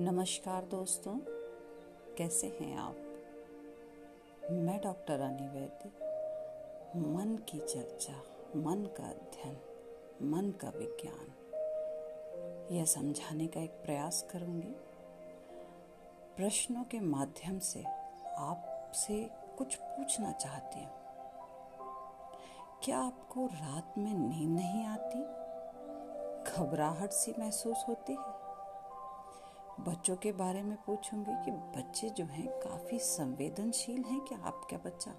नमस्कार दोस्तों, कैसे हैं आप? मैं डॉक्टर रानी वैद्य मन की चर्चा, मन का अध्ययन, मन का विज्ञान। यह समझाने का एक प्रयास करूँगी। प्रश्नों के माध्यम से आपसे कुछ पूछना चाहती हूँ। क्या आपको रात में नींद नहीं आती? घबराहट सी महसूस होती है? बच्चों के बारे में पूछूँगी कि बच्चे जो हैं काफ़ी संवेदनशील हैं क्या आपका बच्चा?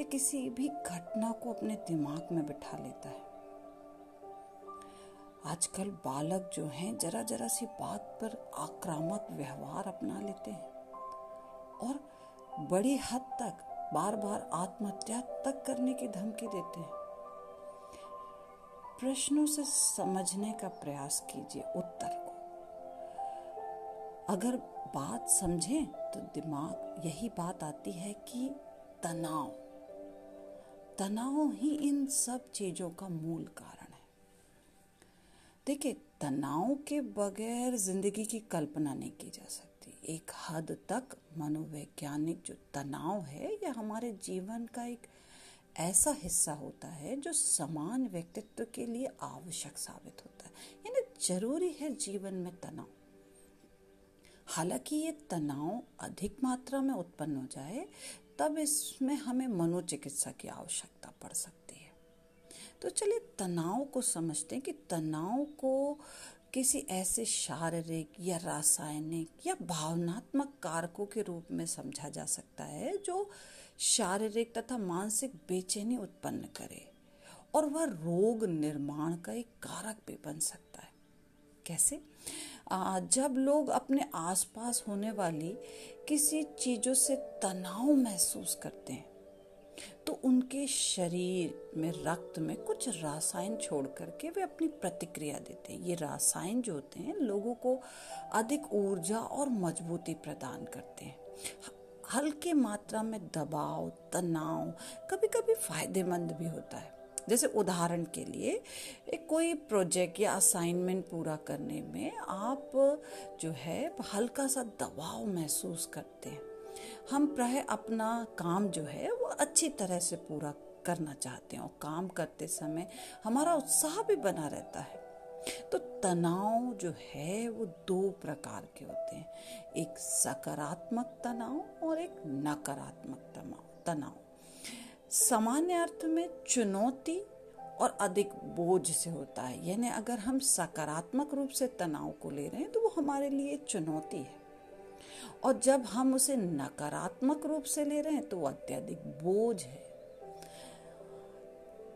या किसी भी घटना को अपने दिमाग में बिठा लेता है? आजकल बालक जो हैं जरा जरा सी बात पर आक्रामक व्यवहार अपना लेते हैं। और बड़ी हद तक बार बार आत्महत्या तक करने की धमकी देते हैं। प्रश्नों से समझने का प्रयास कीजिए, उत्तर। अगर बात समझें तो दिमाग यही बात आती है कि तनाव। तनाव ही इन सब चीज़ों का मूल कारण है। देखिए, तनाव के बगैर ज़िंदगी की कल्पना नहीं की जा सकती। एक हद तक मनोवैज्ञानिक जो तनाव है, यह हमारे जीवन का एक ऐसा हिस्सा होता है जो समान व्यक्तित्व के लिए आवश्यक साबित होता है। यानी ज़रूरी है जीवन में तनाव। हालाँकि ये तनाव अधिक मात्रा में उत्पन्न हो जाए, तब इसमें हमें मनोचिकित्सा की आवश्यकता पड़ सकती है। तो चलिए तनाव को समझते हैं कि तनाव को किसी ऐसे शारीरिक या रासायनिक या भावनात्मक कारकों के रूप में समझा जा सकता है जो शारीरिक तथा मानसिक बेचैनी उत्पन्न करे और वह रोग निर्माण का एक कारक भी बन सकता है। कैसे? जब लोग अपने आसपास होने वाली किसी चीज़ों से तनाव महसूस करते हैं तो उनके शरीर में, रक्त में कुछ रासायन छोड़ करके वे अपनी प्रतिक्रिया देते हैं। ये रासायन जो होते हैं, लोगों को अधिक ऊर्जा और मजबूती प्रदान करते हैं। हल्के मात्रा में दबाव, तनाव कभी कभी फ़ायदेमंद भी होता है। जैसे उदाहरण के लिए, एक कोई प्रोजेक्ट या असाइनमेंट पूरा करने में आप जो है, हल्का सा दबाव महसूस करते हैं। हम प्राय अपना काम जो है, वो अच्छी तरह से पूरा करना चाहते हैं और काम करते समय हमारा उत्साह भी बना रहता है। तो तनाव जो है, वो दो प्रकार के होते हैं। एक सकारात्मक तनाव और एक नकारात्मक तनाव। सामान्य अर्थ में चुनौती और अधिक बोझ से होता है। यानी अगर हम सकारात्मक रूप से तनाव को ले रहे हैं तो वो हमारे लिए चुनौती है। और जब हम उसे नकारात्मक रूप से ले रहे हैं तो वो अत्यधिक बोझ है।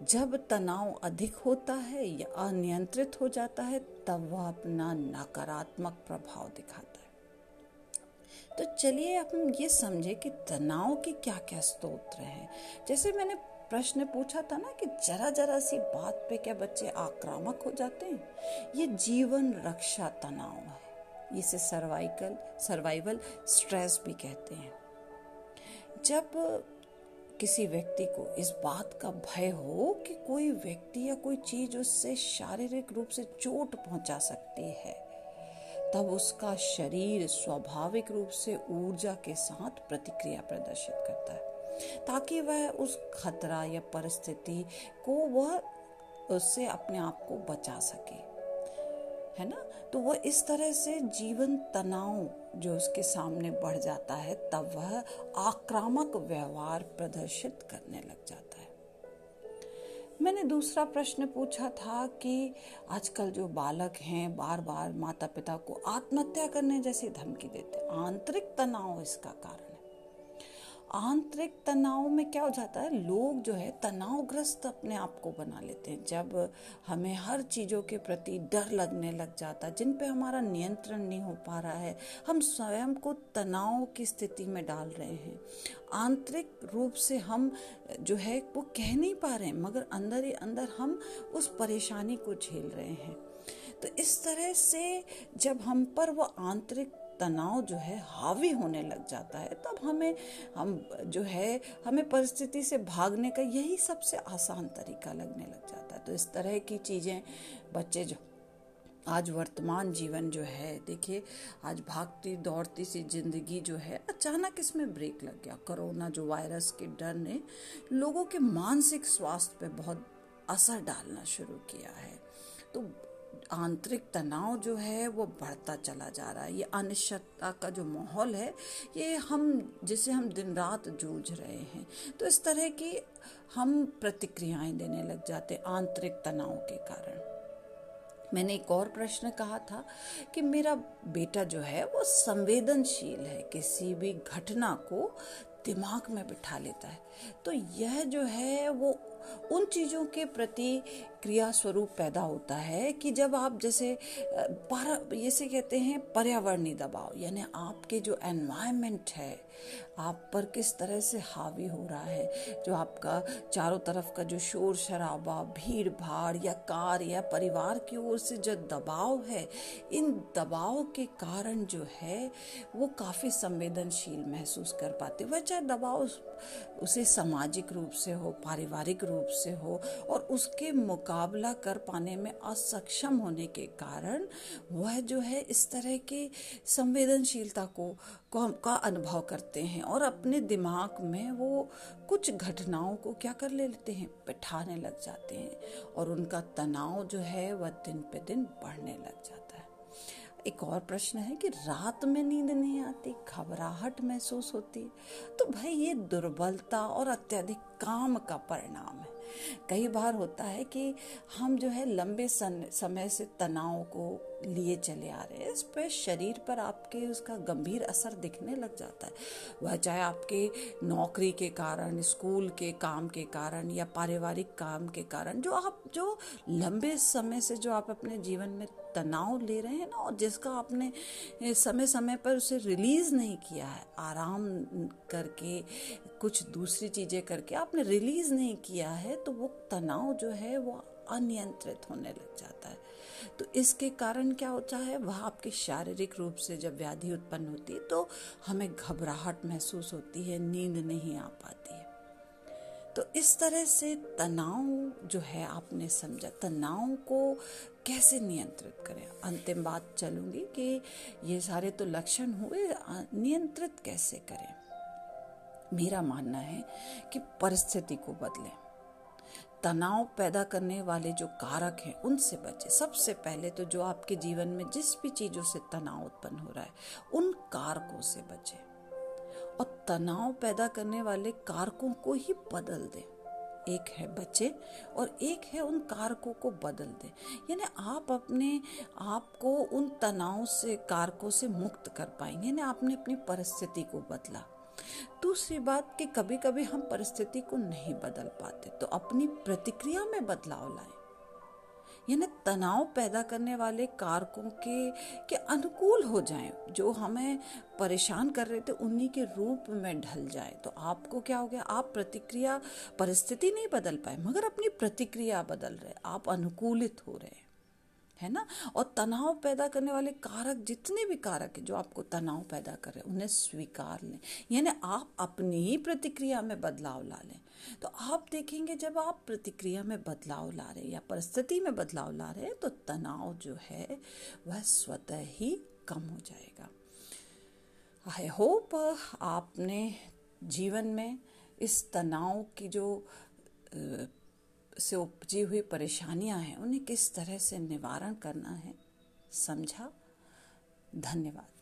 जब तनाव अधिक होता है या अनियंत्रित हो जाता है, तब वह अपना नकारात्मक प्रभाव दिखाता है। तो चलिए हम ये समझे कि तनाव के क्या क्या स्त्रोत्र हैं। जैसे मैंने प्रश्न पूछा था ना कि जरा जरा सी बात पे क्या बच्चे आक्रामक हो जाते हैं? ये जीवन रक्षा तनाव है। इसे सर्वाइकल, सर्वाइवल स्ट्रेस भी कहते हैं। जब किसी व्यक्ति को इस बात का भय हो कि कोई व्यक्ति या कोई चीज़ उससे शारीरिक रूप से चोट पहुँचा सकती है तब उसका शरीर स्वाभाविक रूप से ऊर्जा के साथ प्रतिक्रिया प्रदर्शित करता है, ताकि वह उस खतरा या परिस्थिति को वह उससे अपने आप को बचा सके। है ना? तो वह इस तरह से जीवन तनाव जो उसके सामने बढ़ जाता है, तब वह आक्रामक व्यवहार प्रदर्शित करने लग जाता है। मैंने दूसरा प्रश्न पूछा था कि आजकल जो बालक हैं बार बार माता पिता को आत्महत्या करने जैसी धमकी देते आंतरिक तनाव इसका कारण आंतरिक तनाव में क्या हो जाता है? लोग जो है तनावग्रस्त अपने आप को बना लेते हैं। जब हमें हर चीज़ों के प्रति डर लगने लग जाता है, जिन पे हमारा नियंत्रण नहीं हो पा रहा है, हम स्वयं को तनाव की स्थिति में डाल रहे हैं। आंतरिक रूप से हम जो है, वो कह नहीं पा रहे हैं, मगर अंदर ही अंदर हम उस परेशानी को झेल रहे हैं। तो इस तरह से जब हम पर वो आंतरिक तनाव जो है, हावी होने लग जाता है। तब हमें, हम जो है, हमें परिस्थिति से भागने का यही सबसे आसान तरीका लगने लग जाता है। तो इस तरह की चीज़ें, बच्चे जो, आज वर्तमान जीवन जो है, देखिए, आज भागती दौड़ती सी ज़िंदगी जो है, अचानक इसमें ब्रेक लग गया। कोरोना जो वायरस के डर ने लोगों के मानसिक स्वास्थ्य पे बहुत असर डालना शुरू किया है। तो आंतरिक तनाव जो है, वो बढ़ता चला जा रहा है। ये अनिश्चितता का जो माहौल है, ये हम, जिसे हम दिन रात जूझ रहे हैं। तो इस तरह की हम प्रतिक्रियाएँ देने लग जाते आंतरिक तनाव के कारण। मैंने एक और प्रश्न कहा था कि मेरा बेटा जो है, वो संवेदनशील है। किसी भी घटना को दिमाग में बिठा लेता है। तो यह जो है, वो उन चीज़ों के प्रति क्रिया स्वरूप पैदा होता है कि जब आप जैसे पारा जैसे कहते हैं पर्यावरणीय दबाव, यानी आपके जो एनवायरमेंट है आप पर किस तरह से हावी हो रहा है? जो आपका चारों तरफ़ का जो शोर शराबा भीड़ भाड़ या कार या परिवार की ओर से जो दबाव है, इन दबाव के कारण जो है, वो काफ़ी संवेदनशील महसूस कर पाते। वह चाहे दबाव उसे सामाजिक रूप से हो, पारिवारिक रूप से हो और उसके मुकाबला कर पाने में असक्षम होने के कारण वह जो है इस तरह की संवेदनशीलता को, का अनुभव करते हैं और अपने दिमाग में वो कुछ घटनाओं को क्या कर लेते हैं? बैठाने लग जाते हैं और उनका तनाव जो है वह दिन पे दिन बढ़ने लग जाता है। एक और प्रश्न है कि रात में नींद नहीं आती, घबराहट महसूस होती। तो भाई ये दुर्बलता और अत्यधिक काम का परिणाम है। कई बार होता है कि हम जो है लंबे समय से तनाव को लिए चले आ रहे हैं, इस पर शरीर पर आपके उसका गंभीर असर दिखने लग जाता है। वह चाहे आपके नौकरी के कारण, स्कूल के काम के कारण या पारिवारिक काम के कारण, जो आप, जो लंबे समय से जो आप अपने जीवन में तनाव ले रहे हैं ना, और जिसका आपने समय समय पर उसे रिलीज़ नहीं किया है, आराम करके, कुछ दूसरी चीज़ें करके आपने रिलीज़ नहीं किया है तो वो तनाव जो है वो अनियंत्रित होने लग जाता है। तो इसके कारण क्या होता है? वह आपके शारीरिक रूप से जब व्याधि उत्पन्न होती है तो हमें घबराहट महसूस होती है, नींद नहीं आ पाती है। तो इस तरह से तनाव जो है, आपने समझा, तनाव को कैसे नियंत्रित करें? अंतिम बात चलूँगी कि ये सारे तो लक्षण हुए नियंत्रित कैसे करें? मेरा मानना है कि परिस्थिति को बदलें। तनाव पैदा करने वाले जो कारक हैं, उनसे बचे। सबसे पहले तो जो आपके जीवन में जिस भी चीज़ों से तनाव उत्पन्न हो रहा है, उन कारकों से बचे। और तनाव पैदा करने वाले कारकों को ही बदल दें। एक है बच्चे और एक है उन कारकों को बदल दें। यानी आप अपने आप को उन तनाव से, कारकों से मुक्त कर पाएँगे। यानी आपने अपनी परिस्थिति को बदला। दूसरी बात कि कभी कभी हम परिस्थिति को नहीं बदल पाते तो अपनी प्रतिक्रिया में बदलाव लाए। यानी तनाव पैदा करने वाले कारकों के के अनुकूल हो जाएँ, जो हमें परेशान कर रहे थे, उन्हीं के रूप में ढल जाए। तो आपको क्या हो गया? आप प्रतिक्रिया, परिस्थिति नहीं बदल पाए, मगर अपनी प्रतिक्रिया बदल रहे, आप अनुकूलित हो रहे। है ना? और तनाव पैदा करने वाले कारक जितने भी कारक हैं जो आपको तनाव पैदा कर रहे हैं, उन्हें स्वीकार लें। यानी आप अपनी ही प्रतिक्रिया में बदलाव ला लें। तो आप देखेंगे जब आप प्रतिक्रिया में बदलाव ला रहे हैं या परिस्थिति में बदलाव ला रहे हैं तो तनाव जो है, वह स्वतः ही कम हो जाएगा। आई होप आपने जीवन में इस तनाव की जो से उपजी हुई परेशानियाँ हैं उन्हें किस तरह से निवारण करना है समझा धन्यवाद।